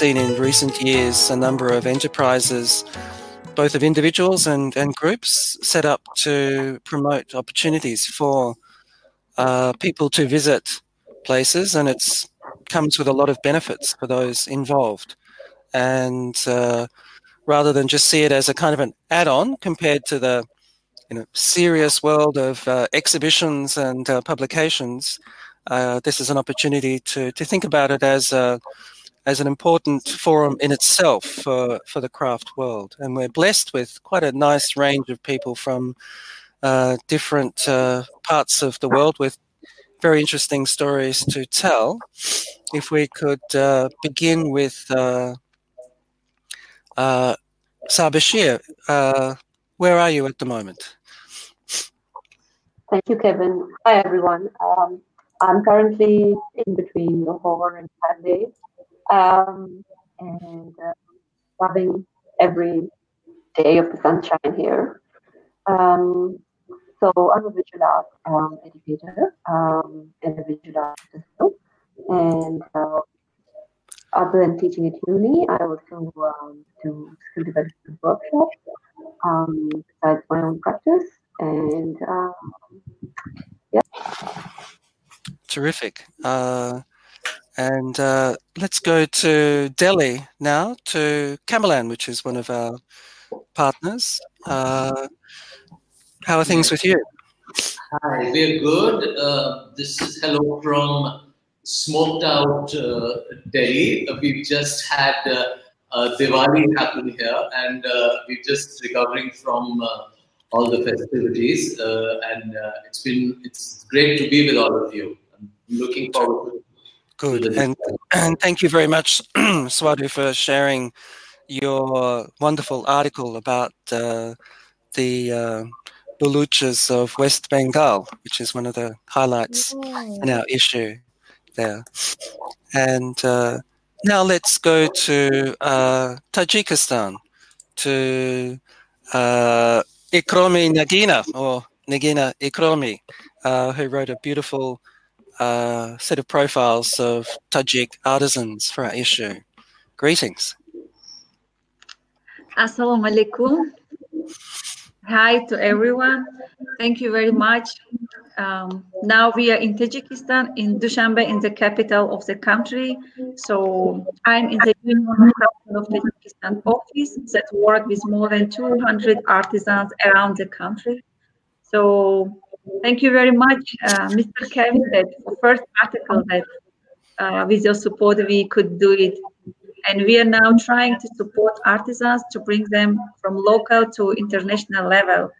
seen in recent years a number of enterprises, both of individuals and, and groups, set up to promote opportunities for uh, people to visit places, and it comes with a lot of benefits for those involved. And uh, rather than just see it as a kind of an add-on compared to the you know serious world of uh, exhibitions and uh, publications, uh, this is an opportunity to to think about it as a as an important forum in itself for for the craft world. And we're blessed with quite a nice range of people from uh, different uh, parts of the world with very interesting stories to tell. If we could uh, begin with uh, uh, Sabashir, uh, where are you at the moment? Thank you, Kevin. Hi, everyone. Um, I'm currently in between Lahore and Sunday, um, and uh, loving every day of the sunshine here. Um, so I'm a visual art um, educator um, and a visual artist as. And uh, other than teaching at uni, I also um, do skill development workshops um, besides my own practice. And um, yeah. Terrific. Uh, and uh, let's go to Delhi now, to Kamalan, which is one of our partners. Uh, how are things with you? Hi, we're good. Uh, this is hello from smoked out uh, Delhi. Uh, we've just had uh, Diwali happen here, and we're just recovering from all the festivities. and it's been it's great to be with all of you. I'm looking forward to. Good, and, and thank you very much, Swadu, for sharing your wonderful article about the Baluchas of West Bengal, which is one of the highlights in our issue there. And uh, now let's go to uh, Tajikistan, to uh, Ikromi Nagina, or Nagina Ikromi, uh, who wrote a beautiful uh, set of profiles of Tajik artisans for our issue. Greetings. Assalamu alaikum. Hi to everyone. Thank you very much. Um, now we are in Tajikistan, in Dushanbe, in the capital of the country. So I'm in the Union of Tajikistan office that work with more than 200 artisans around the country. So thank you very much, uh, Mr. Kevin, that the first article that uh, with your support we could do it and we are now trying to support artisans to bring them from local to international level.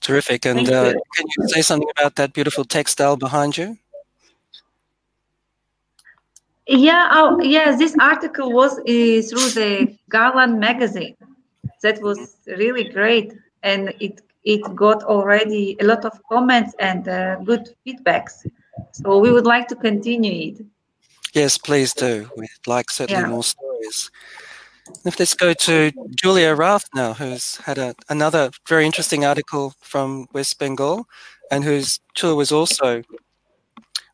Terrific. And uh, you. can you say something about that beautiful textile behind you? Yeah, oh, yes, this article was uh, through the Garland magazine. That was really great. And it, it got already a lot of comments and uh, good feedbacks. So we would like to continue it. Yes, please do. We'd like certainly yeah. more stories. If let's go to Julia Rath now, who's had a, another very interesting article from West Bengal, and whose tour was also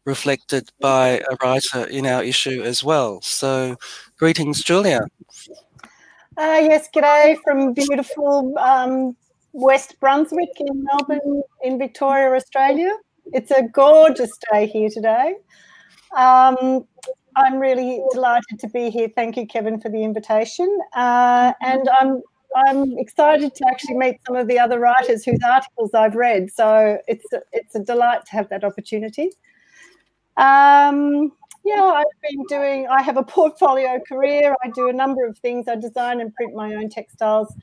reflected by a writer in our issue as well. So, greetings, Julia. Uh, yes, g'day from beautiful um, West Brunswick in Melbourne, in Victoria, Australia. It's a gorgeous day here today. Um, I'm really delighted to be here. Thank you, Kevin, for the invitation. Uh, and I'm I'm excited to actually meet some of the other writers whose articles I've read. So it's a, it's a delight to have that opportunity. Um, yeah, I've been doing. I have a portfolio career. I do a number of things. I design and print my own textiles,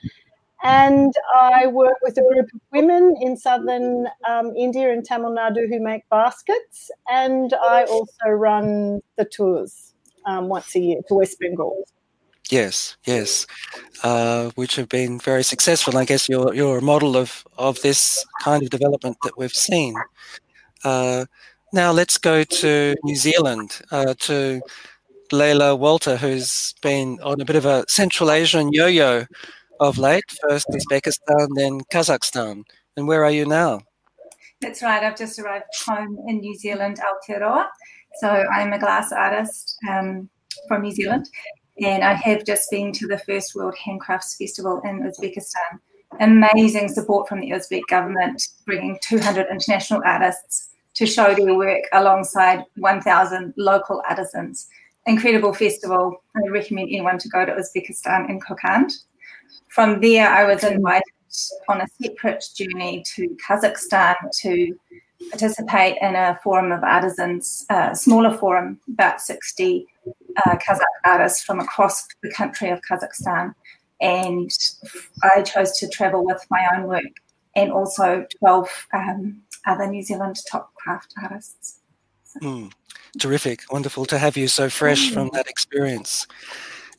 and I work with a group of women in southern um, India and Tamil Nadu who make baskets. And I also run the tours um, once a year to West Bengal. Yes, yes, uh, which have been very successful. I guess you're you're a model of of this kind of development that we've seen. Uh, now let's go to New Zealand uh, to Layla Walter, who's been on a bit of a Central Asian yo-yo of late. First Uzbekistan, then Kazakhstan. And where are you now? That's right. I've just arrived home in New Zealand, Aotearoa. So I'm a glass artist. Um, from New Zealand, and I have just been to the first World Handcrafts Festival in Uzbekistan. Amazing support from the Uzbek government, bringing 200 international artists to show their work alongside 1,000 local artisans. Incredible festival. I recommend anyone to go to Uzbekistan in Kokand. From there, I was invited on a separate journey to Kazakhstan to participate in a forum of artisans, a smaller forum, about 60 uh, Kazakh artists from across the country of Kazakhstan. And I chose to travel with my own work and also 12 um, other New Zealand top craft artists. So. Mm, terrific. Wonderful to have you so fresh mm. from that experience.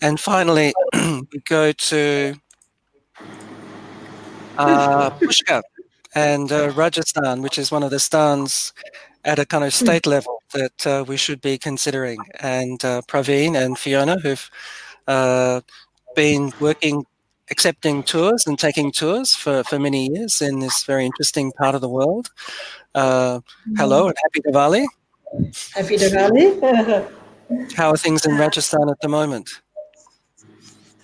And finally, we go to uh, Pushkar and uh, Rajasthan, which is one of the stans at a kind of hmm. state level that uh, we should be considering. And uh, Praveen and Fiona, who've uh, been working, accepting tours and taking tours for, for many years in this very interesting part of the world. Uh, hello and happy Diwali. Happy Diwali. How are things in Rajasthan at the moment?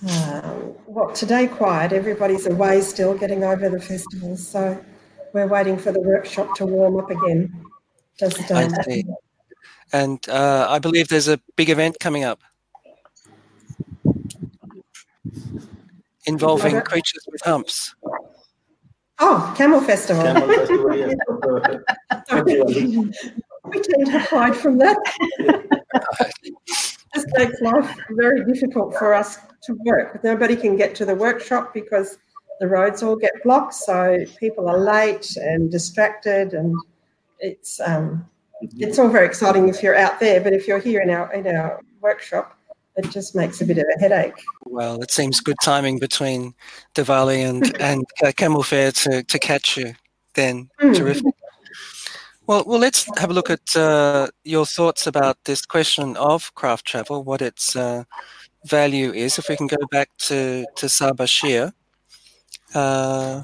Uh, well, today quiet. Everybody's away still, getting over the festivals. So we're waiting for the workshop to warm up again. Just um, I see. And uh, I believe there's a big event coming up involving creatures with humps. Oh, Camel Festival. Camel Festival, we tend to hide from that. this makes life very difficult for us to work. Nobody can get to the workshop because the roads all get blocked, so people are late and distracted, and it's um, it's all very exciting if you're out there, but if you're here in our in our workshop, it just makes a bit of a headache. Well, it seems good timing between Diwali and and uh, Camel Fair to to catch you. Then mm. terrific. Well, well, let's have a look at uh, your thoughts about this question of craft travel, what its uh, value is. If we can go back to to Sabashir, uh,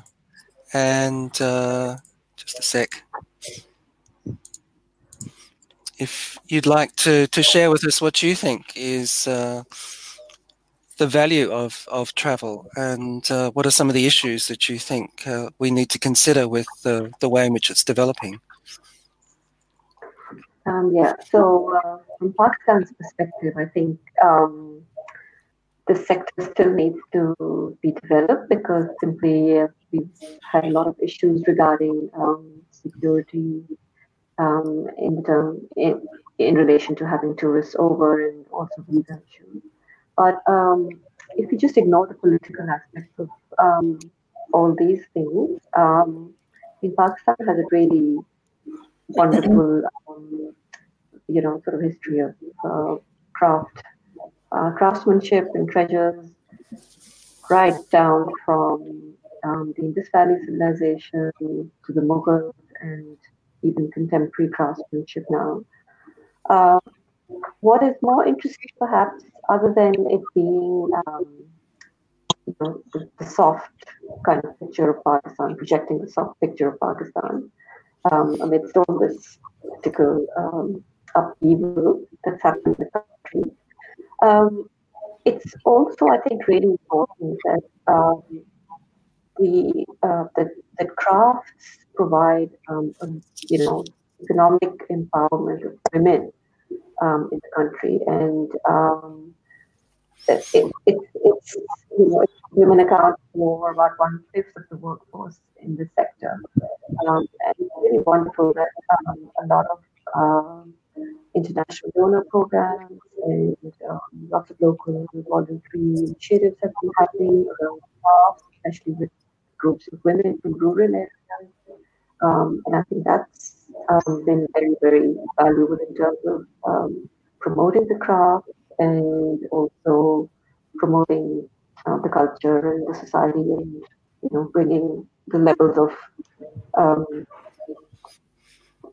and uh, just a sec. If you'd like to, to share with us what you think is uh, the value of, of travel and uh, what are some of the issues that you think we need to consider with the, the way in which it's developing? Um, yeah, so uh, from Pakistan's perspective, I think um, the sector still needs to be developed because simply uh, we've had a lot of issues regarding um, security um, in, term, in, in relation to having tourists over and also visa issues. But um, if you just ignore the political aspects of um, all these things, in Pakistan has a really wonderful, um, you know, sort of history of uh, craft uh, craftsmanship and treasures right down from um, the Indus Valley civilization to the Mughals and even contemporary craftsmanship now. Uh, what is more interesting, perhaps, other than it being um, you know, the, the, soft kind of picture of Pakistan, projecting the soft picture of Pakistan um, amidst all this political um, upheaval that's happened in the country. Um, it's also, I think, really important that um, the, uh, that the crafts provide, um, you know, economic empowerment of women um, in the country, and it, it, it, it's you know women account for about one fifth of the workforce in the sector, um, and it's really wonderful that um, a lot of international donor programs and um, lots of local voluntary initiatives have been happening around the especially with groups of women from rural areas. Um, and I think that's um, been very, very valuable in terms of um, promoting the craft and also promoting uh, the culture and the society and you know bringing the levels of um,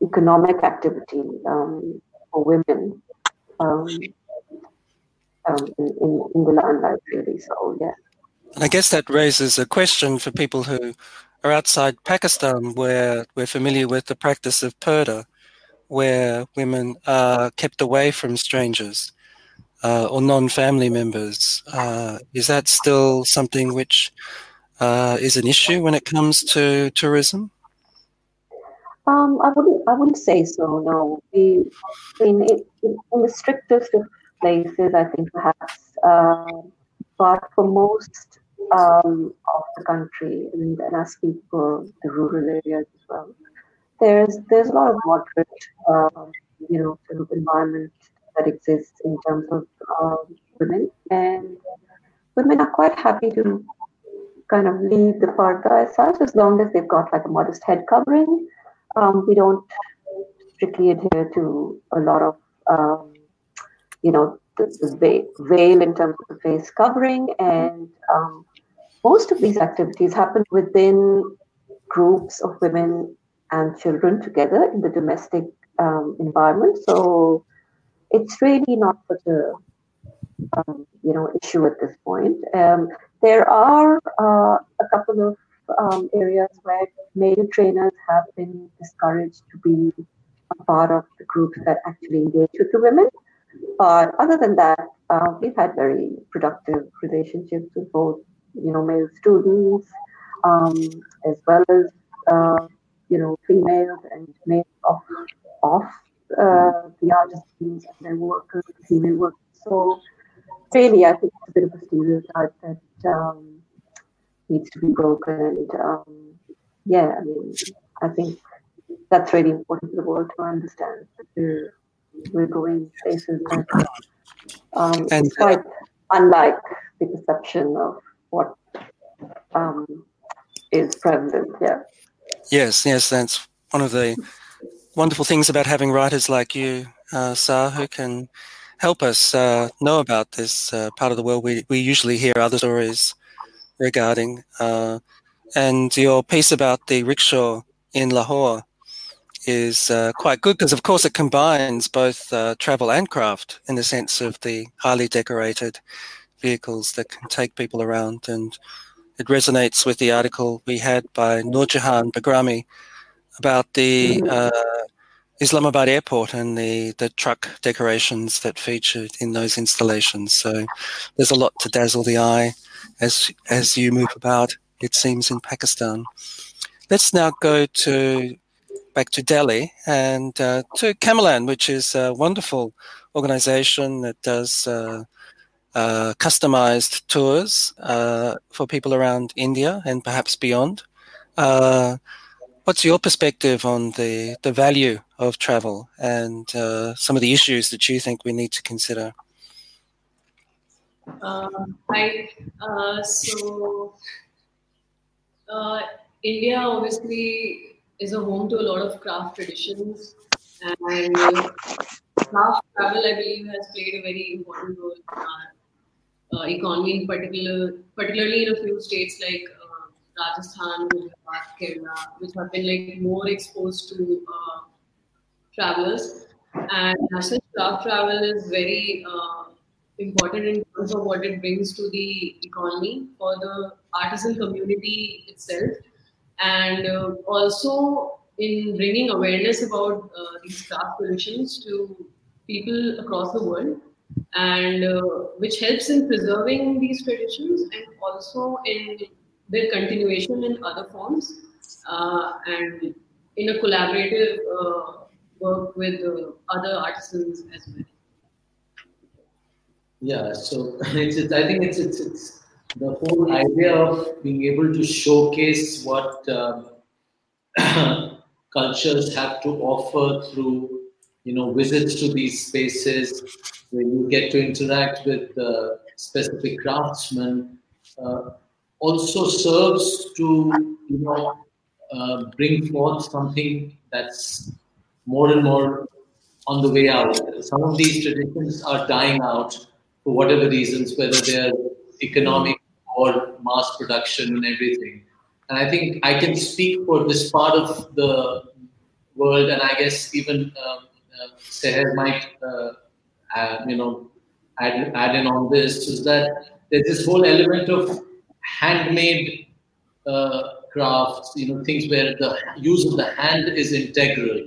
economic activity um, for women um, um, in, in, in, the limelight, really. So, yeah. And I guess that raises a question for people who are outside Pakistan, where we're familiar with the practice of purdah, where women are kept away from strangers. Uh, or non-family members. Uh, is that still something which uh, is an issue when it comes to tourism? Um, I wouldn't. I wouldn't say so. No, we in in, in the strictest of places, I think perhaps, uh, but for most um, of the country, and, and I speak for the rural areas as well. There's there's a lot of moderate, um, you know, sort of environment that exists in terms of um, women, and women are quite happy to kind of leave the purdah as such, as long as they've got like a modest head covering. Um, we don't strictly adhere to a lot of, um, you know, the, veil in terms of face covering, and um, most of these activities happen within groups of women and children together in the domestic um, environment. So it's really not such a um, you know issue at this point. Um, there are uh, a couple of um, areas where male trainers have been discouraged to be a part of the groups that actually engage with the women. But other than that, uh, we've had very productive relationships with both you know male students um, as well as uh, you know females and males off off uh, the artists and their workers, female workers. So really, I think it's a bit of a stereotype that um, needs to be broken. And um, yeah, I mean, I think that's really important for the world to understand that we're, we're going places that um, and, it's quite unlike the perception of what um, is prevalent. Yeah. Yes, yes, that's one of the wonderful things about having writers like you, uh, who can help us uh, know about this uh, part of the world we, we usually hear other stories regarding. Uh, and your piece about the rickshaw in Lahore is uh, quite good because, of course, it combines both uh, travel and craft in the sense of the highly decorated vehicles that can take people around. And it resonates with the article we had by Nurjahan Bilgrami about the mm-hmm. uh, Islamabad airport and the, the truck decorations that featured in those installations. So there's a lot to dazzle the eye as as you move about. It seems in Pakistan. Let's now go to back to Delhi and uh, to Kamalan, which is a wonderful organization that does uh, uh, customized tours uh, for people around India and perhaps beyond. Uh, what's your perspective on the, the value of travel and uh, some of the issues that you think we need to consider? Um, hi. Uh, so, uh, India obviously is a home to a lot of craft traditions, and craft travel, I believe, has played a very important role in our uh, economy, in particular, particularly in a few states like uh, Rajasthan, Gujarat, Kerala, which have been like more exposed to uh, travelers. And national craft travel is very uh, important in terms of what it brings to the economy for the artisan community itself, and uh, also in bringing awareness about uh, these craft traditions to people across the world, and uh, which helps in preserving these traditions and also in their continuation in other forms uh, and in a collaborative uh, work with uh, other artisans as well. Yeah, so it's, it's I think it's, it's, it's the whole idea of being able to showcase what um, cultures have to offer through you know visits to these spaces where you get to interact with uh, specific craftsmen uh, also serves to you know uh, bring forth something that's more and more on the way out. Some of these traditions are dying out for whatever reasons, whether they're economic or mass production and everything. And I think I can speak for this part of the world, and I guess even um, uh, Seher might, uh, you know, add, add in on this, is that there's this whole element of handmade uh, crafts, you know, things where the use of the hand is integral.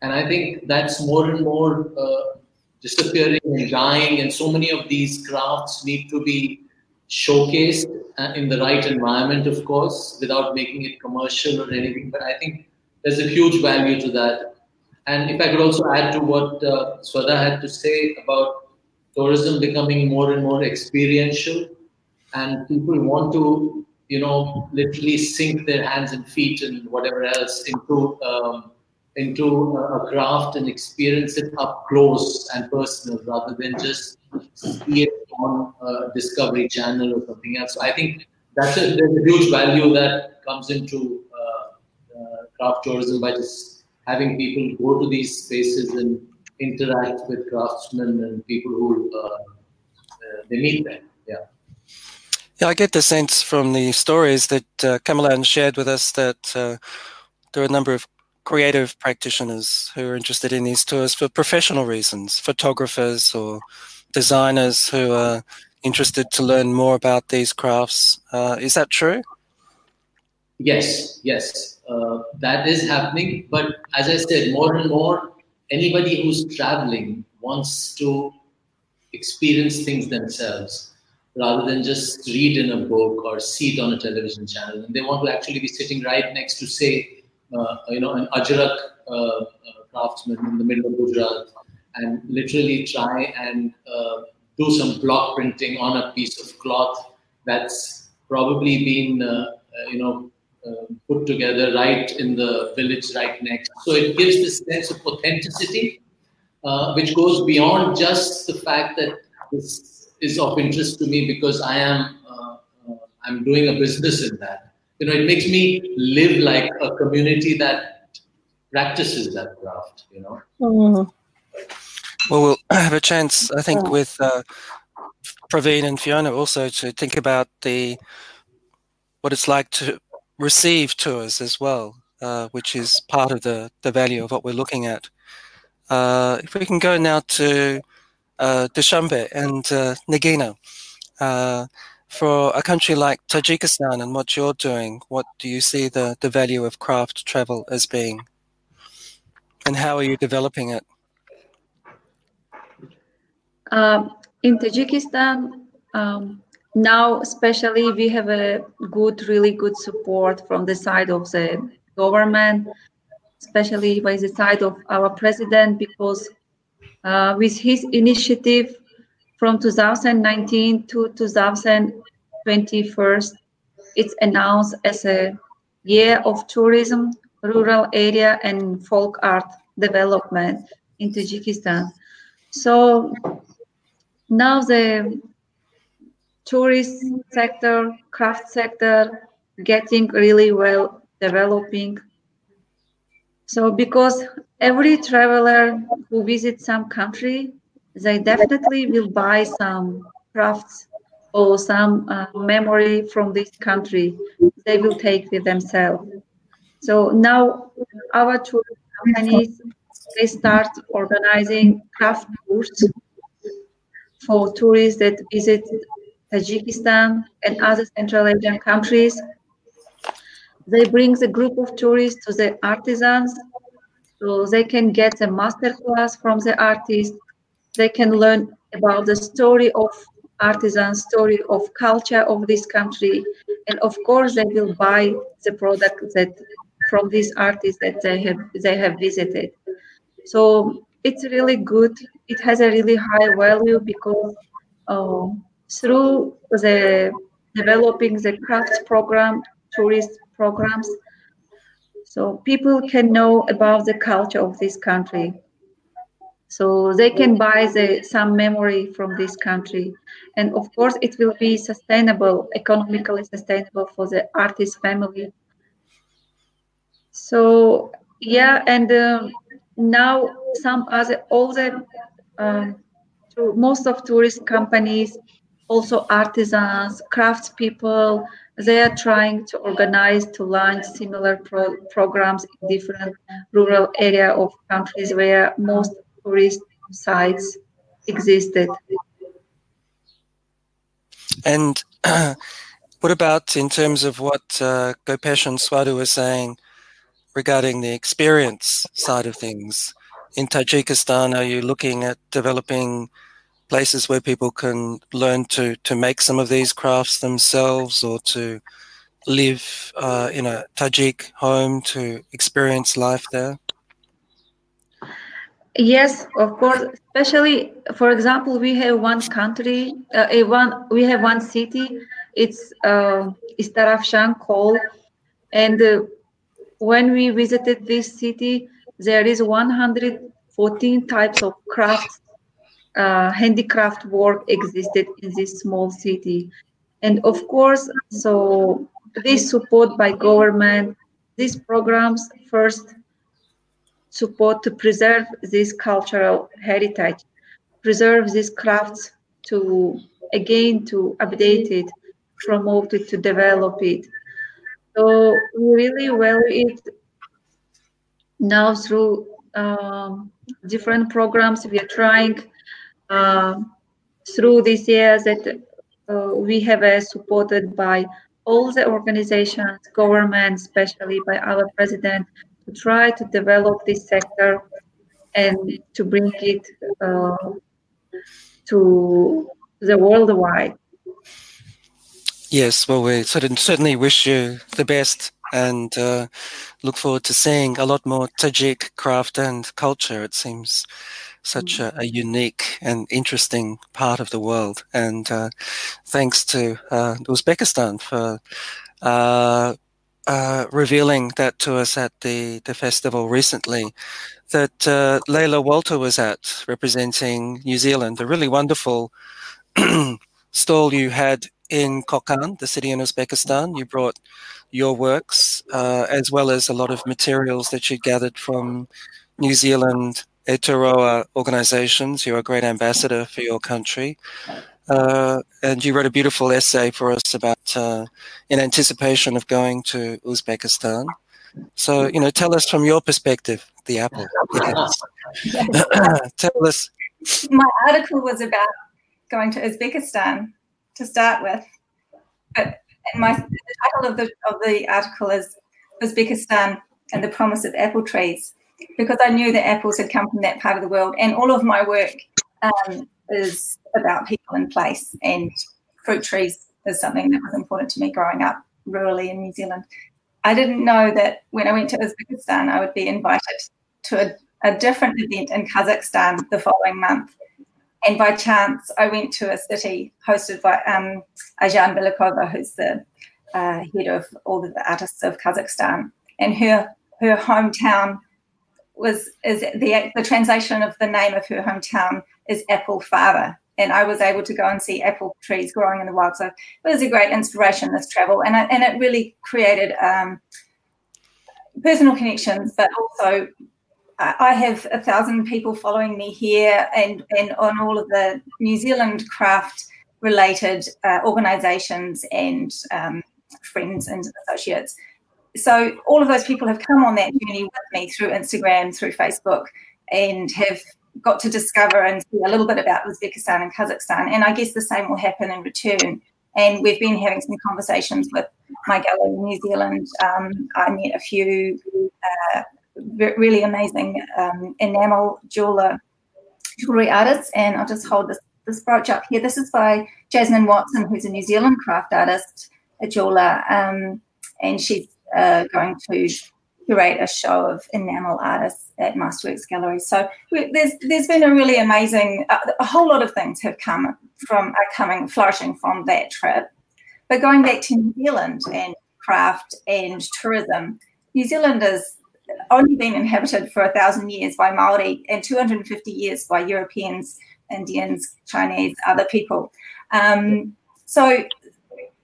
And I think that's more and more uh, disappearing and dying. and so many of these crafts need to be showcased uh, in the right environment, of course, without making it commercial or anything. But I think there's a huge value to that. And if I could also add to what uh, Swada had to say about tourism becoming more and more experiential, and people want to, you know, literally sink their hands and feet and whatever else into um, into a craft and experience it up close and personal rather than just see it on a Discovery Channel or something else. So I think that's a, there's a huge value that comes into uh, uh, craft tourism by just having people go to these spaces and interact with craftsmen and people who uh, uh they meet them. Yeah. Yeah, I get the sense from the stories that uh, Kamalan shared with us that uh, there are a number of creative practitioners who are interested in these tours for professional reasons, photographers or designers who are interested to learn more about these crafts. Uh, is that true? Yes, yes, uh, that is happening. But as I said, more and more, anybody who's traveling wants to experience things themselves rather than just read in a book or see it on a television channel. And they want to actually be sitting right next to, say, uh, you know, an Ajrak uh, uh, craftsman in the middle of Gujarat and literally try and uh, do some block printing on a piece of cloth that's probably been, uh, uh, you know, uh, put together right in the village right next. So it gives this sense of authenticity, which goes beyond just the fact that this is of interest to me because I am uh, I'm doing a business in that. You know, it makes me live like a community that practices that craft. You know. Mm-hmm. Well, we'll have a chance, I think, with uh, Praveen and Fiona also to think about the what it's like to receive tours as well, uh, which is part of the, the value of what we're looking at. Uh, if we can go now to uh, Dushanbe and uh, Nagina, uh, for a country like Tajikistan and what you're doing, what do you see the, the value of craft travel as being? And how are you developing it? Uh, in Tajikistan, um, now especially we have a good, really good support from the side of the government, especially by the side of our president, because uh, with his initiative from 2019 to 2021, it's announced as a year of tourism, rural area, and folk art development in Tajikistan. So now the tourist sector, craft sector, getting really well developing. So because every traveler who visits some country, they definitely will buy some crafts or some uh, memory from this country. They will take with themselves. So now our tour companies they start organizing craft tours for tourists that visit Tajikistan and other Central Asian countries. They bring the group of tourists to the artisans so they can get a master class from the artist. They can learn about the story of artisan, story of culture of this country. And of course, they will buy the product that from these artists that they have they have visited. So it's really good. It has a really high value because uh, through the developing the crafts program, tourist programs, so people can know about the culture of this country. So they can buy the, some memory from this country. And of course, it will be sustainable, economically sustainable for the artist family. So, yeah, and uh, now some other all the to most of tourist companies also artisans craftspeople they are trying to organize to launch similar pro- programs in different rural area of countries where most tourist sites existed and what about in terms of what uh, Gopesh and Swadu were saying regarding the experience side of things. In Tajikistan, are you looking at developing places where people can learn to to make some of these crafts themselves or to live uh, in a Tajik home to experience life there? Yes, of course. Especially, for example, we have one country, uh, a one we have one city. It's uh, Istaravshan Kol, and uh, when we visited this city, there is 114 types of crafts, uh, handicraft work existed in this small city, and of course, so this support by government, these programs first support to preserve this cultural heritage, preserve these crafts to again to update it, promote it, to develop it. So we really value it now through um, different programs. We are trying through these years that uh, we have uh, supported by all the organizations, government, especially by our president, to try to develop this sector and to bring it uh, to the worldwide. Yes, well, we certainly wish you the best and uh, look forward to seeing a lot more Tajik craft and culture. It seems such a, a, unique and interesting part of the world. And uh, thanks to uh, Uzbekistan for uh, uh revealing that to us at the, the festival recently that uh, Layla Walter was at, representing New Zealand. A really wonderful stall you had in Kokand, the city in Uzbekistan. You brought your works uh, as well as a lot of materials that you gathered from New Zealand Aotearoa organizations. You're a great ambassador for your country. Uh, and you wrote a beautiful essay for us about uh, in anticipation of going to Uzbekistan. So, you know, tell us from your perspective, the apple. Tell us. My article was about going to Uzbekistan to start with, but my the title of the of the article is Uzbekistan and the promise of apple trees because I knew that apples had come from that part of the world, and all of my work um, is about people in place, and fruit trees is something that was important to me growing up rurally in New Zealand. I didn't know that when I went to Uzbekistan, I would be invited to a, a different event in Kazakhstan the following month. And by chance, I went to a city hosted by um, Ajan Bilikova, who's the uh, head of all the artists of Kazakhstan. And her her hometown was is the the translation of the name of her hometown is Apple Father, and I was able to go and see apple trees growing in the wild. So it was a great inspiration this travel, and I, and it really created um, personal connections, but also I have a thousand people following me here, and and on all of the New Zealand craft related uh, organisations and um, friends and associates so all of those people have come on that journey with me through Instagram, through Facebook, and have got to discover and see a little bit about Uzbekistan and Kazakhstan. And I guess the same will happen in return. And we've been having some conversations with my gallery in New Zealand. Um, I met a few uh, really amazing um, enamel jeweler jewelry artists, and I'll just hold this this brooch up here. This is by Jasmine Watson, who's a New Zealand craft artist, a jeweler, um, and she's uh, going to curate a show of enamel artists at Masterworks Gallery. So there's there's been a really amazing uh, a whole lot of things have come from are coming flourishing from that trip. But going back to New Zealand and craft and tourism, New Zealand has only been inhabited for a thousand years by Maori and 250 years by Europeans, Indians, Chinese, other people. Um, so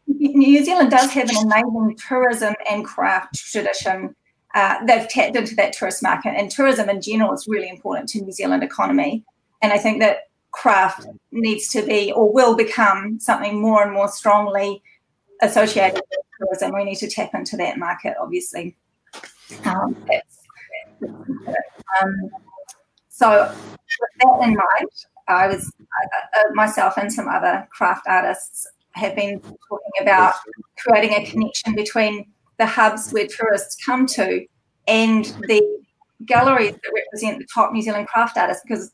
New Zealand does have an amazing tourism and craft tradition. Uh, they've tapped into that tourist market, and tourism in general is really important to New Zealand economy. And I think that craft needs to be or will become something more and more strongly associated with tourism. We need to tap into that market, obviously. Um, um, so, with that in mind, I was uh, uh myself and some other craft artists have been talking about creating a connection between the hubs where tourists come to and the galleries that represent the top New Zealand craft artists because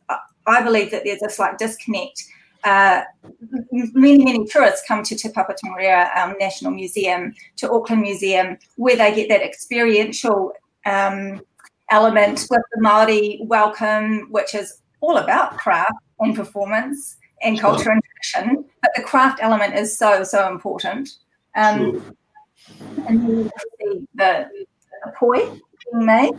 I believe that there's a slight disconnect uh, many, many tourists come to Te Papa Tongarewa um, National Museum, to Auckland Museum, where they get that experiential um, element with the Māori welcome, which is all about craft and performance and culture and tradition. But the craft element is so, so important. Um, sure. And then you see the, the poi being made.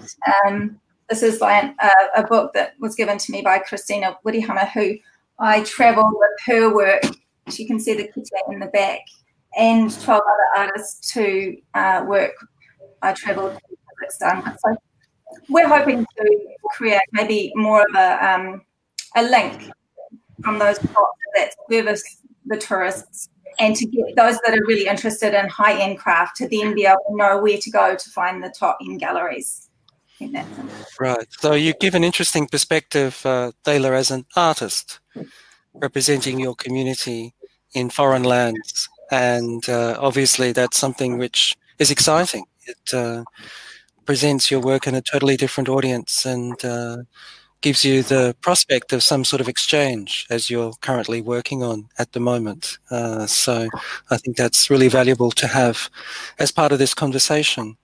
Um, this is by an, uh, a book that was given to me by Christina Wirihana, who I travelled with her work. You can see the kite in the back, and 12 other artists to uh, work. I travelled to Kazakhstan. So we're hoping to create maybe more of a, um, a link from those spots that service the tourists and to get those that are really interested in high end craft to then be able to know where to go to find the top end galleries. Right. So you give an interesting perspective, uh, Taylor, as an artist representing your community in foreign lands. And uh, obviously, that's something which is exciting. It uh, presents your work in a totally different audience and uh, gives you the prospect of some sort of exchange as you're currently working on at the moment. Uh, so I think that's really valuable to have as part of this conversation.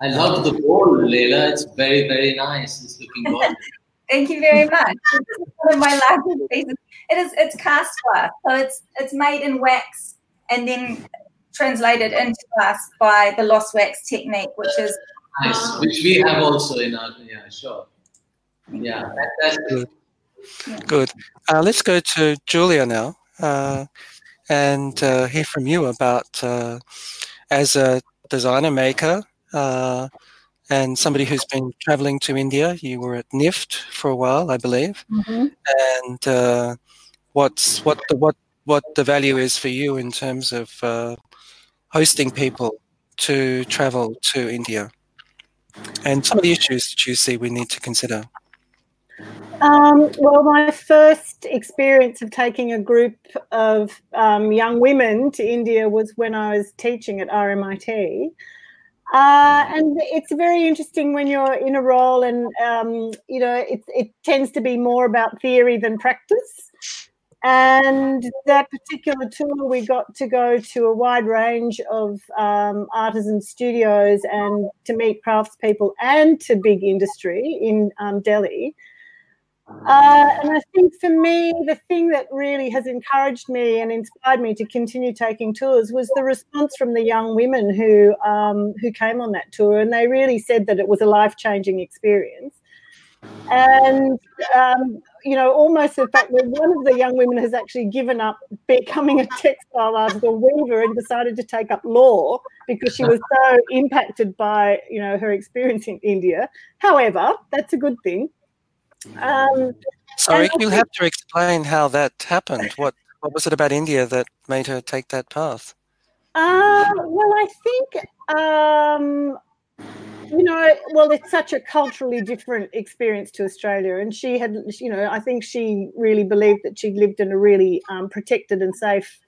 I love the bowl, Layla. It's very, very nice. It's looking good. Thank you very much. one of my largest pieces. It is it's cast glass, so it's it's made in wax and then translated into glass by the lost wax technique, which is nice, which we have also in our yeah, sure. Yeah, that's good. Good. Uh, let's go to Julia now uh, and uh, hear from you about uh, as a designer maker uh, and somebody who's been traveling to India. You were at NIFT for a while, I believe, mm-hmm. and uh, what's what the what what the value is for you in terms of uh, hosting people to travel to India, and some of the issues that you see we need to consider. Um, well, my first experience of taking a group of um, young women to India was when I was teaching at RMIT. Uh, and it's very interesting when you're in a role, and um, you know it, it tends to be more about theory than practice. And that particular tour, we got to go to a wide range of um, artisan studios and to meet craftspeople and to big industry in um, Delhi. Uh, and I think for me, the thing that really has encouraged me and inspired me to continue taking tours was the response from the young women who um, who came on that tour, and they really said that it was a life changing experience. And um, you know, almost the fact that one of the young women has actually given up becoming a textile artist or weaver and decided to take up law because she was so impacted by you know her experience in India. However, that's a good thing um, Sorry, you have to explain how that happened. What what was it about India that made her take that path? Uh, well, I think um, you know, well, it's such a culturally different experience to Australia, and she had, you know, I think she really believed that she lived in a really um, protected and safe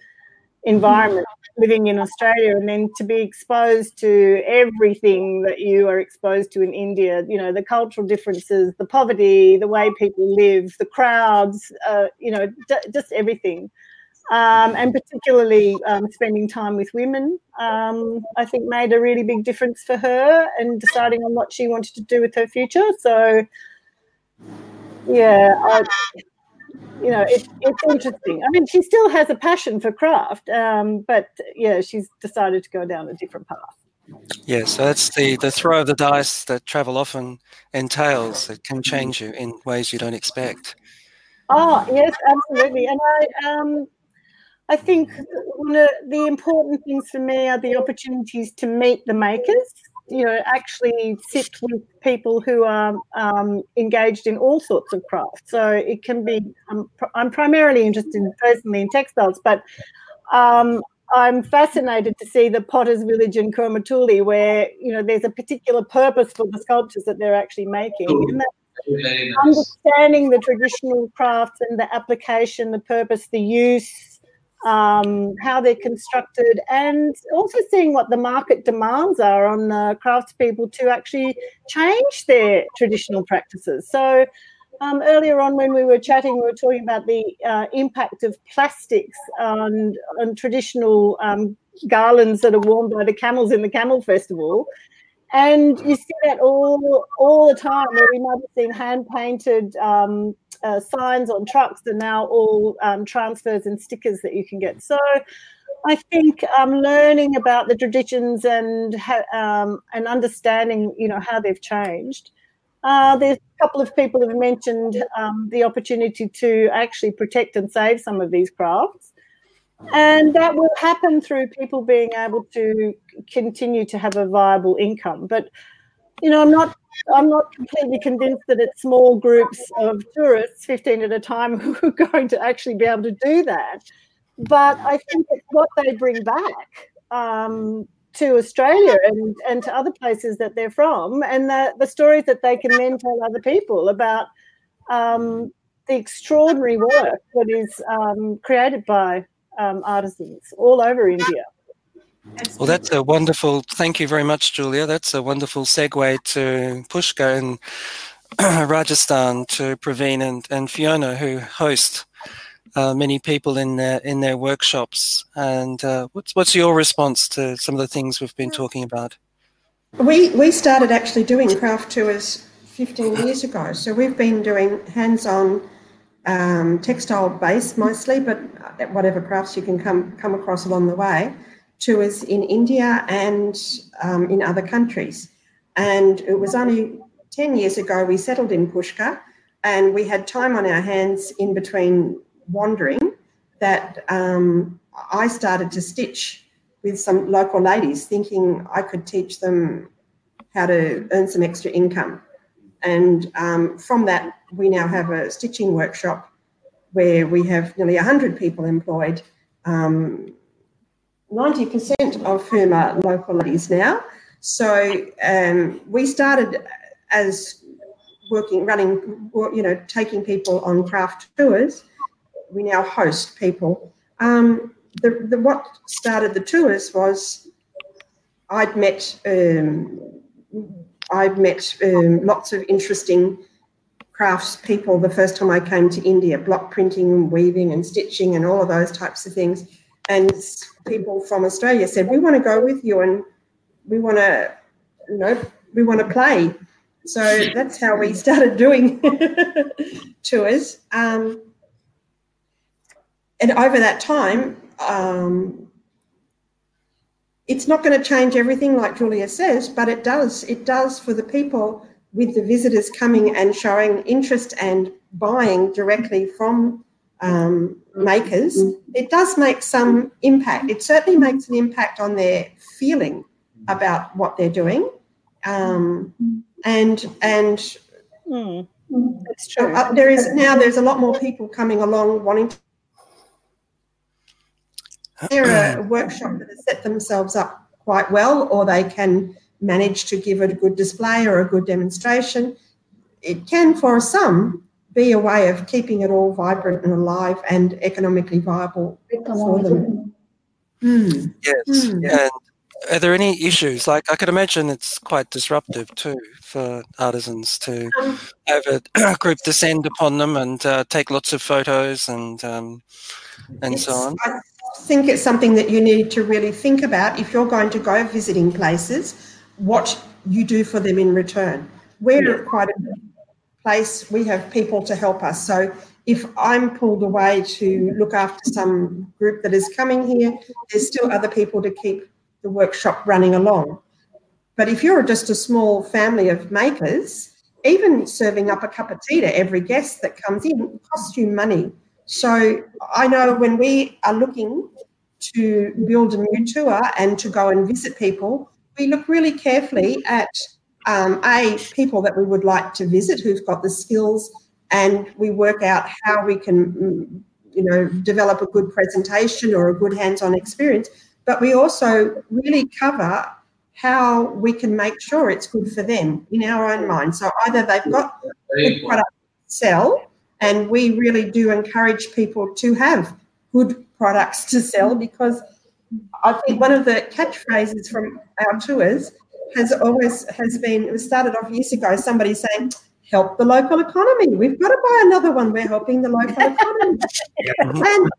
environment living in Australia and then to be exposed to everything that you are exposed to in India, you know, the cultural differences, the poverty, the way people live, the crowds, uh, you know, d- just everything. Um, and particularly um, spending time with women, um, I think made a really big difference for her and deciding on what she wanted to do with her future. So, yeah, I, you know, it, it's interesting. I mean, she still has a passion for craft, um, but yeah, she's decided to go down a different path. Yes, so that's the, the throw of the dice that travel often entails. It can change you in ways you don't expect. Oh yes, absolutely. And I um, I think one of the important things for me are the opportunities to meet the makers you know actually sit with people who are um, engaged in all sorts of crafts. So it can be. Um, I'm primarily interested personally in textiles, but um, I'm fascinated to see the Potter's Village in Kumartuli, where you know there's a particular purpose for the sculptures that they're actually making. And that, nice. Understanding the traditional crafts and the application, the purpose, the use, um, how they're constructed, and also seeing what the market demands are on uh, craftspeople to actually change their traditional practices. So um, earlier on when we were chatting, we were talking about the uh, impact of plastics on, on traditional um, garlands that are worn by the camels in the Camel Festival. And you see that all all the time where we might have seen hand painted um, uh, signs on trucks are now all um, transfers and stickers that you can get. So I think um, learning about the traditions and um, and understanding, you know, how they've changed. Uh, there's a couple of people have mentioned um, the opportunity to actually protect and save some of these crafts. And that will happen through people being able to continue to have a viable income. But you know, I'm not I'm not completely convinced that it's small groups of tourists, 15 at a time, who are going to actually be able to do that. But I think it's what they bring back um, to Australia and, and to other places that they're from, and the, the stories that they can then tell other people about um, the extraordinary work that is um, created by um, artisans all over India. Well, that's a wonderful. Thank you very much, Julia. That's a wonderful segue to Pushkar in Rajasthan, to Praveen and, and Fiona, who host uh, many people in their in their workshops. And uh, what's what's your response to some of the things we've been talking about? We we started actually doing craft tours 15 years ago, so we've been doing hands-on um, textile based mostly, but whatever crafts you can come come across along the way. Tours in India and um, in other countries, and it was only 10 years ago we settled in Pushkar, and we had time on our hands in between wandering that um, I started to stitch with some local ladies, thinking I could teach them how to earn some extra income. And um, from that, we now have a stitching workshop where we have nearly 100 people employed, um, 90% of whom are local ladies now. So um, we started as working, running, you know, taking people on craft tours. We now host people. Um, the, the, what started the tours was I'd met um, I've met um, lots of interesting crafts people the first time I came to India, block printing and weaving and stitching and all of those types of things. And people from Australia said, "We want to go with you, and we want to, you know, we want to play." So that's how we started doing tours. Um, and over that time, um, it's not going to change everything like Julia says, but it does. It does for the people with the visitors coming and showing interest and buying directly from um, makers. It does make some impact. It certainly makes an impact on their feeling about what they're doing, um, and and Mm. it's true. Uh, there is now there's a lot more people coming along wanting to they're a workshop that has set themselves up quite well, or they can manage to give a good display or a good demonstration. It can, for some, be a way of keeping it all vibrant and alive and economically viable for them. Mm. Yes. Mm. And are there any issues? Like I could imagine it's quite disruptive too for artisans to um, have a group descend upon them and uh, take lots of photos and um, and so on. I think it's something that you need to really think about if you're going to go visiting places, what you do for them in return. We're quite a place, we have people to help us. So if I'm pulled away to look after some group that is coming here, there's still other people to keep the workshop running along. But if you're just a small family of makers, even serving up a cup of tea to every guest that comes in costs you money. So I know when we are looking to build a new tour and to go and visit people, we look really carefully at um, a people that we would like to visit who've got the skills, and we work out how we can, mm, you know, develop a good presentation or a good hands-on experience. But we also really cover how we can make sure it's good for them in our own mind. So either they've got good product to sell and we really do encourage people to have good products to sell because I think one of the catchphrases from our tours has always has been it was started off years ago somebody saying help the local economy. We've got to buy another one. We're helping the local economy. and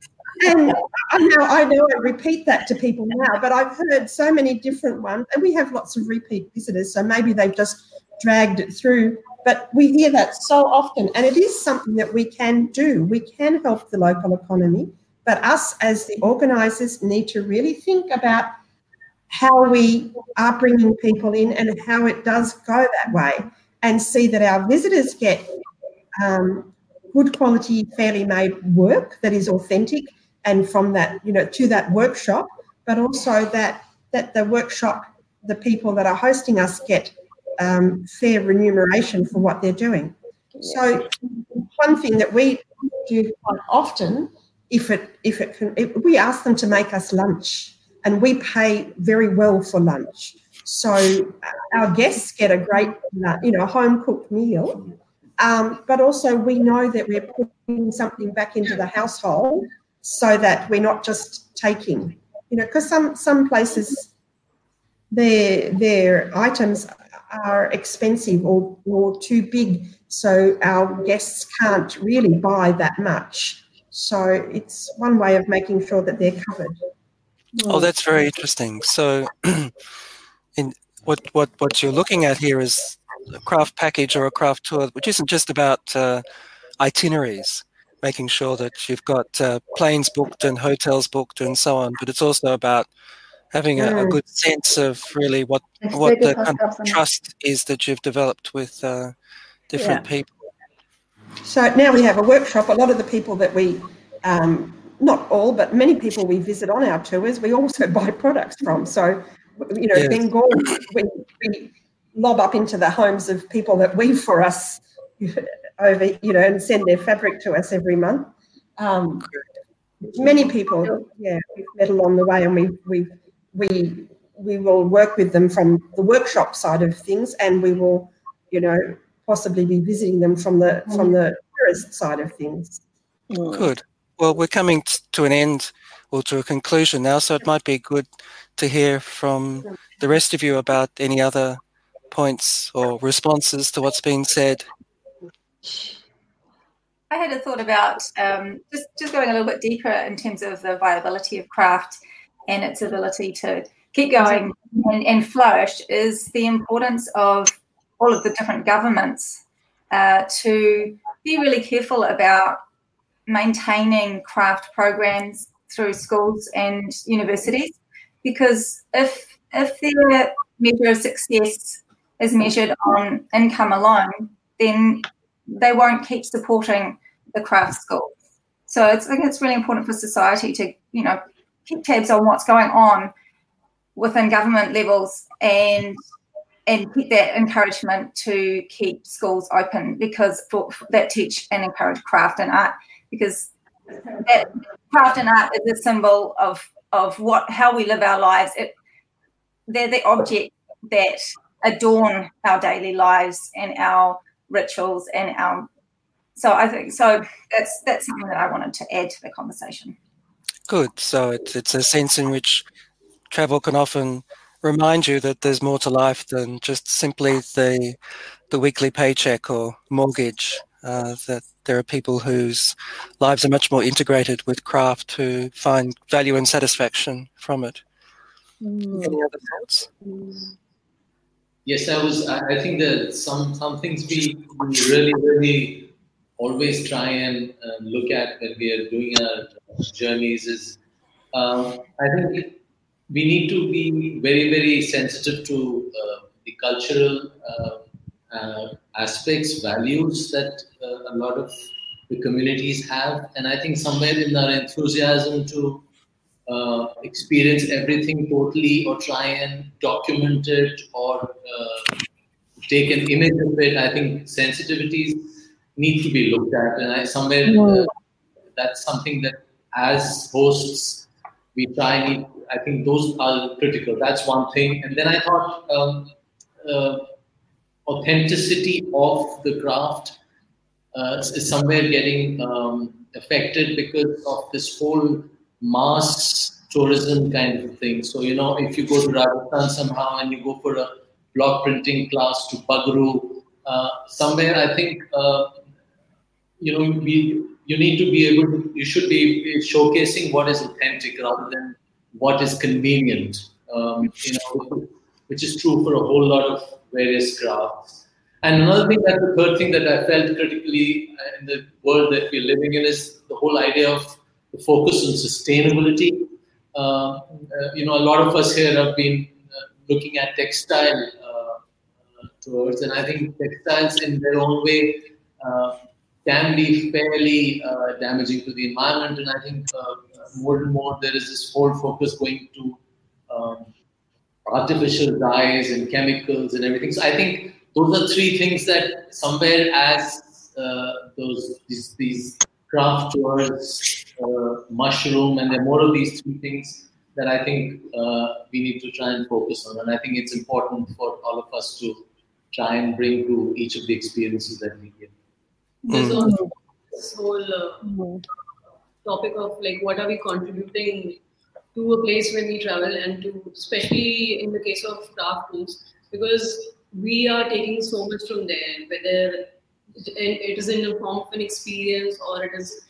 and I know, I know I repeat that to people now, but I've heard so many different ones, and we have lots of repeat visitors, so maybe they've just dragged it through. But we hear that so often, and it is something that we can do. We can help the local economy, but us as the organisers need to really think about how we are bringing people in and how it does go that way, and see that our visitors get um, good quality, fairly made work that is authentic and from that, you know, to that workshop, but also that that the workshop, the people that are hosting us get um, fair remuneration for what they're doing. So one thing that we do quite often, if it if it can, if we ask them to make us lunch, and we pay very well for lunch. So our guests get a great, you know, home cooked meal. Um, but also we know that we're putting something back into the household so that we're not just taking, you know, because some some places their their items are expensive or, or too big, so our guests can't really buy that much. So it's one way of making sure that they're covered. Oh, that's very interesting. So, in what what what you're looking at here is a craft package or a craft tour, which isn't just about uh, itineraries making sure that you've got uh, planes booked and hotels booked and so on. But it's also about having a, a mm. good sense of really what what the kind of trust is that you've developed with uh, different yeah. people. So now we have a workshop. A lot of the people that we, um, not all, but many people we visit on our tours, we also buy products from. So, you know, yes. Bengal, we, we lob up into the homes of people that weave for us over, you know, and send their fabric to us every month. Um, many people, yeah, we've met along the way, and we we we we will work with them from the workshop side of things, and we will, you know, possibly be visiting them from the from the tourist side of things. Good. Well, we're coming to an end or to a conclusion now, so it might be good to hear from the rest of you about any other points or responses to what's been said. I had a thought about um, just, just going a little bit deeper in terms of the viability of craft and its ability to keep going and, and flourish is the importance of all of the different governments uh, to be really careful about maintaining craft programs through schools and universities because if if their measure of success is measured on income alone, then they won't keep supporting the craft schools. So it's, I think it's really important for society to, you know, keep tabs on what's going on within government levels and and keep that encouragement to keep schools open because for that teach and encourage craft and art because that craft and art is a symbol of of what how we live our lives. It, they're the object that adorn our daily lives and our rituals and our so I think so that's that's something that I wanted to add to the conversation. Good. So it's it's a sense in which travel can often remind you that there's more to life than just simply the the weekly paycheck or mortgage. Uh, that there are people whose lives are much more integrated with craft who find value and satisfaction from it. Mm. Any other thoughts? Yes, I was. I think that some some things we, really really always try and uh, look at when we are doing our journeys is um, I think we need to be very very sensitive to uh, the cultural uh, uh aspects, values that a lot of the communities have, and I think somewhere in our enthusiasm to uh, experience everything totally or try and document it or uh, take an image of it. I think sensitivities need to be looked at, and I somewhere uh, that's something that as hosts we try. Need, I think those are critical. That's one thing, and then I thought um, uh, authenticity of the craft is somewhere getting um, affected because of this whole mass tourism kind of thing. So, you know, if you go to Rajasthan somehow and you go for a block printing class to Bagru, uh, somewhere I think uh, you know we you need to be able to you should be showcasing what is authentic rather than what is convenient. Um, you know, which is true for a whole lot of various crafts. And another thing that the third thing that I felt critically in the world that we're living in is the whole idea of the focus on sustainability. Uh, uh, you know, a lot of us here have been uh, looking at textile uh, towards, and I think textiles in their own way uh, can be fairly uh, damaging to the environment. And I think more and more there is this whole focus going to um, artificial dyes and chemicals and everything. So I think those are three things that somewhere as uh, those these, these craft towards uh, mushroom and there are more of these three things that I think uh, we need to try and focus on. And I think it's important for all of us to try and bring to each of the experiences that we get. There's also this whole uh, topic of like what are we contributing to a place when we travel and to especially in the case of craft rooms because we are taking so much from there whether it is in the form of an experience or it is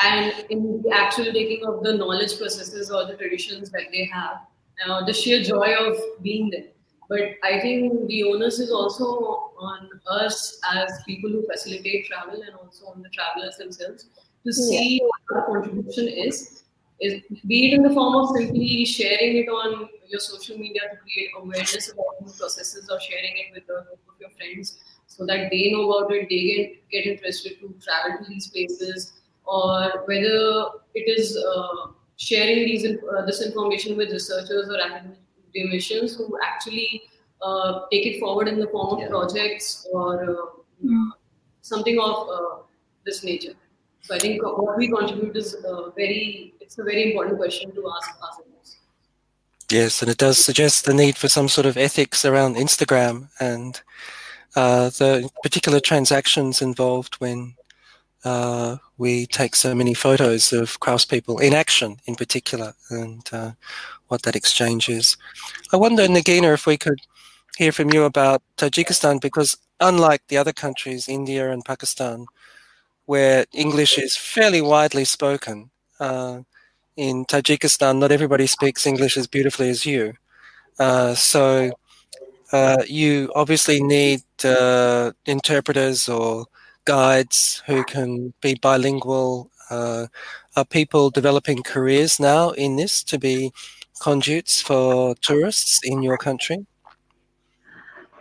and in the actual taking of the knowledge processes or the traditions that they have uh, the sheer joy of being there but i think the onus is also on us as people who facilitate travel and also on the travelers themselves to see yeah. what our contribution is is be it in the form of simply sharing it on your social media to create awareness about these processes or sharing it with a group of your friends so that they know about it, they get, get interested to travel to these places, or whether it is uh, sharing these uh, this information with researchers or academicians who actually uh, take it forward in the form of yeah. projects or mm. something of uh, this nature. So I think what we contribute is uh, very, it's a very important question to ask ourselves. Yes, and it does suggest the need for some sort of ethics around Instagram and uh, the particular transactions involved when uh, we take so many photos of craftspeople in action in particular and uh, what that exchange is. I wonder, Nagina, if we could hear from you about Tajikistan because unlike the other countries, India and Pakistan, where English is fairly widely spoken. Uh, in Tajikistan, not everybody speaks English as beautifully as you. Uh, so uh, you obviously need uh, interpreters or guides who can be bilingual. Uh, are people developing careers now in this to be conduits for tourists in your country?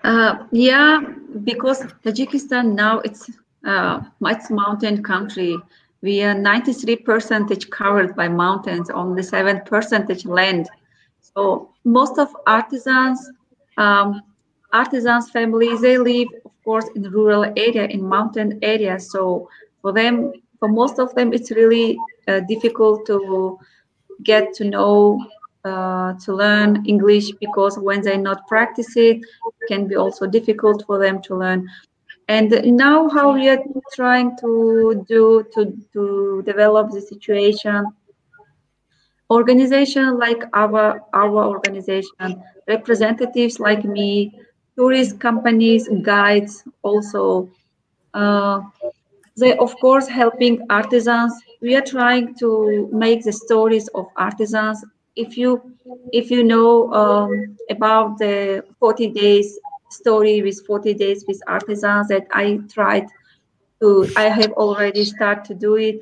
Uh, yeah, because Tajikistan now it's uh, mountain country. We are 93 percentage covered by mountains, only seven percentage land. So most of artisans, um, artisans families, they live, of course, in rural area, in mountain area. So for them, for most of them, it's really uh, difficult to get to know, uh, to learn English because when they not practice it, it can be also difficult for them to learn and now how we are trying to do to, to develop the situation? Organization like our our organization representatives like me tourist companies guides also uh, they of course helping artisans. We are trying to make the stories of artisans. If you if you know um, about the 40 days story with 40 days with artisans that I tried to, I have already started to do it.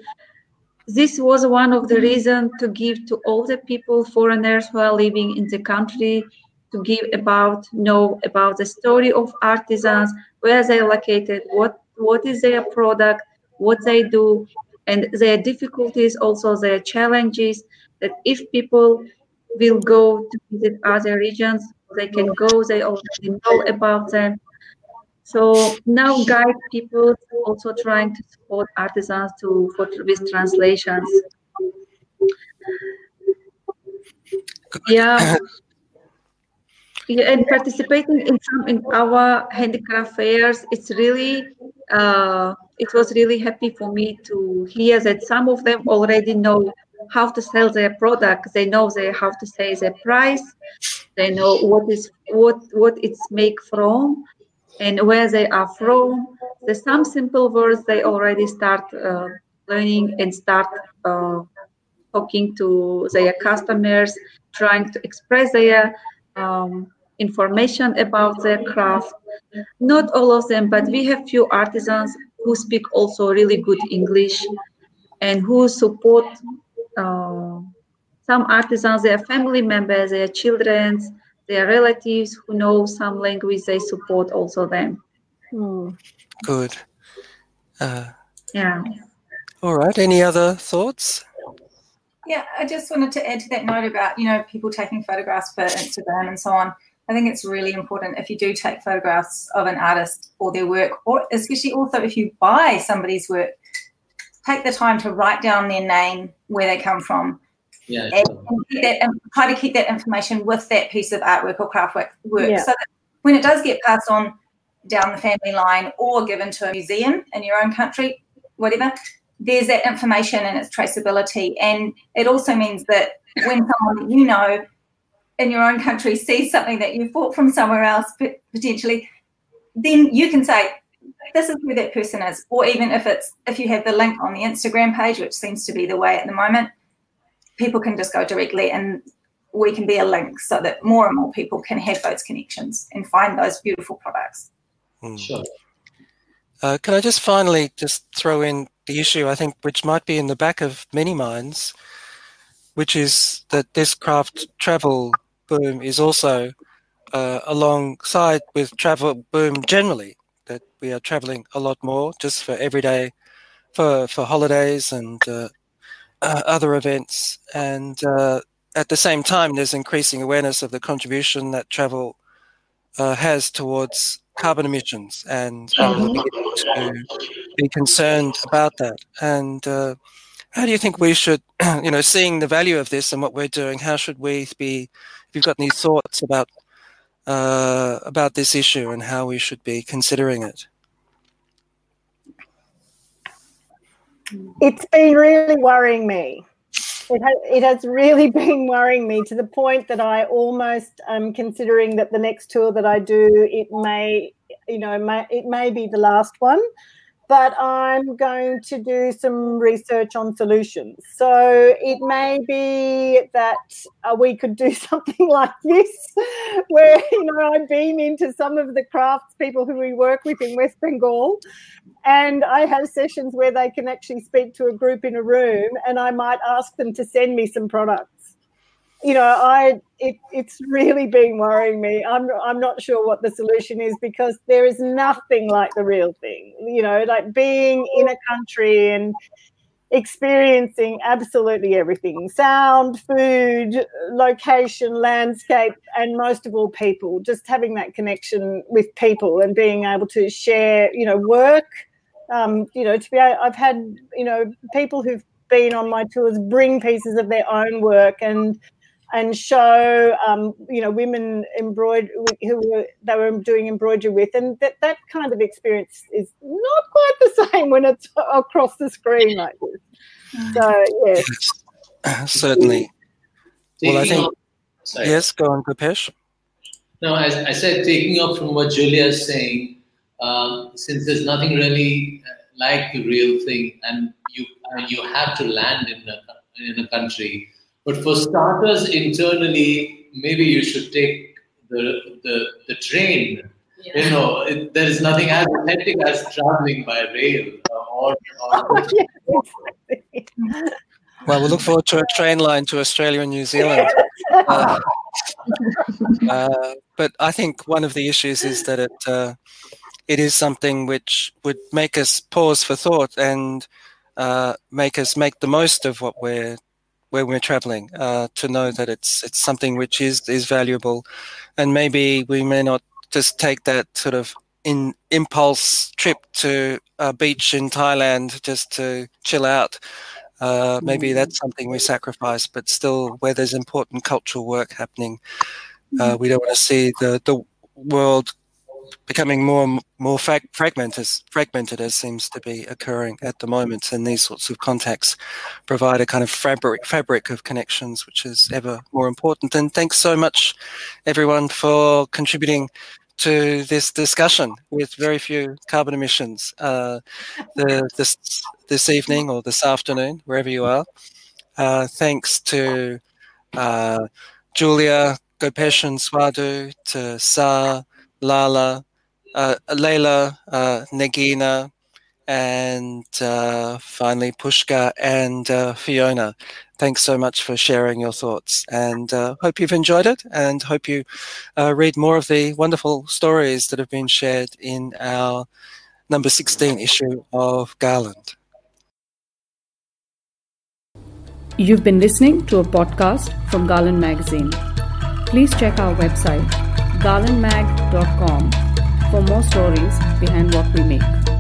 This was one of the reasons to give to all the people, foreigners who are living in the country, to give about, know about the story of artisans, where they're located, what, what is their product, what they do, and their difficulties, also their challenges, that if people will go to visit other regions, they can go, they already know about them. So now guide people also trying to support artisans to for with translations. Yeah. yeah, and participating in some in our handicraft fairs, it's really uh, it was really happy for me to hear that some of them already know how to sell their product. They know they how to say their price. They know what is what what it's made from, and where they are from. There's some simple words they already start uh, learning and start uh, talking to their customers, trying to express their um, information about their craft. Not all of them, but we have few artisans who speak also really good English and who support uh, some artisans, their family members, their children, their relatives who know some language, they support also them. Hmm. Good. Uh, Yeah. all right. Any other thoughts? Yeah, I just wanted to add to that note about, you know, people taking photographs for Instagram and so on. I think it's really important if you do take photographs of an artist or their work, or especially also if you buy somebody's work, take the time to write down their name, where they come from, Yeah. and, and that, and try to keep that information with that piece of artwork or craft work, work Yeah. so that when it does get passed on down the family line or given to a museum in your own country, whatever, there's that information and its traceability. And it also means that when someone that you know in your own country sees something that you've bought from somewhere else, pot- potentially, then you can say, this is who that person is. Or even if it's if you have the link on the Instagram page, which seems to be the way at the moment, people can just go directly and we can be a link so that more and more people can have those connections and find those beautiful products. Hmm. Sure. Uh, can I just finally just throw in the issue I think which might be in the back of many minds, which is that this craft travel boom is also uh, alongside with travel boom generally. That we are traveling a lot more just for everyday, for for holidays and uh, uh, other events, and uh, at the same time, there's increasing awareness of the contribution that travel uh, has towards carbon emissions, and people are to be concerned about that. And uh, how do you think we should, you know, seeing the value of this and what we're doing, how should we be? If you've got any thoughts about uh, about this issue and how we should be considering it? It's been really worrying me. It, ha- it has really been worrying me to the point that I almost am considering that the next tour that I do, it may, you know, may, it may be the last one, but I'm going to do some research on solutions. So it may be that uh, we could do something like this, where, you know, I've been into some of the crafts people who we work with in West Bengal, and I have sessions where they can actually speak to a group in a room, and I might ask them to send me some products. You know, I it, it's really been worrying me. I'm I'm not sure what the solution is because there is nothing like the real thing. You know, like being in a country and experiencing absolutely everything sound food location landscape and most of all people just having that connection with people and being able to share you know work um, you know to be i've had you know people who've been on my tours bring pieces of their own work and and show um, you know women embroider who were they were doing embroidery with and that that kind of experience is not quite the same when it's across the screen like this so yes Yes, certainly. Well, I think- off- sorry. Yes, go on, Gopesh. No, as I said, taking off from what Julia is saying, um, since there's nothing really uh, like the real thing, and you and you have to land in a in a country. But for starters, internally, maybe you should take the the, the train. Yeah. You know, it, there is nothing as authentic as traveling by rail uh, or, or yes, Well, we'll look forward to a train line to Australia and New Zealand. Uh, uh, but I think one of the issues is that it uh, it is something which would make us pause for thought and uh, make us make the most of what we're where we're traveling. Uh, to know that it's it's something which is is valuable, and maybe we may not just take that sort of in impulse trip to a beach in Thailand just to chill out. Uh, maybe that's something we sacrifice, but still, where there's important cultural work happening, uh, we don't want to see the, the world becoming more and more frag- fragmented, fragmented as seems to be occurring at the moment. And these sorts of contacts provide a kind of fabric fabric of connections, which is ever more important. And thanks so much, everyone, for contributing to this discussion with very few carbon emissions uh, the, this this evening or this afternoon, wherever you are. Uh, thanks to uh, Julia, Gopesh and Swadu, to Sa, Lala, uh, Layla, uh, Nagina, and uh, finally Pushkar and uh, Fiona. Thanks so much for sharing your thoughts, and uh, hope you've enjoyed it, and hope you uh, read more of the wonderful stories that have been shared in our number 16 issue of Garland. You've been listening to a podcast from Garland Magazine. Please check our website, garlandmag.com, for more stories behind what we make.